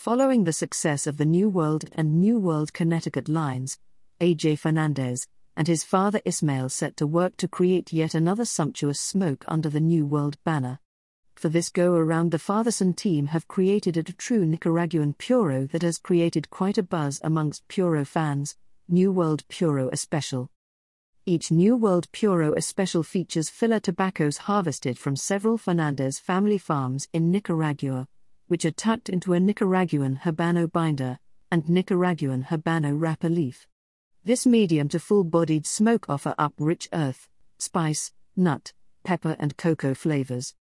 Following the success of the New World and New World Connecticut lines, A.J. Fernandez and his father Ismael set to work to create yet another sumptuous smoke under the New World banner. For this go around, the Fatherson team have created a true Nicaraguan Puro that has created quite a buzz amongst Puro fans, New World Puro Especial. Each New World Puro Especial features filler tobaccos harvested from several Fernandez family farms in Nicaragua, which are tucked into a Nicaraguan Habano binder and Nicaraguan Habano wrapper leaf. This medium to full bodied smoke offer up rich earth, spice, nut, pepper, and cocoa flavors.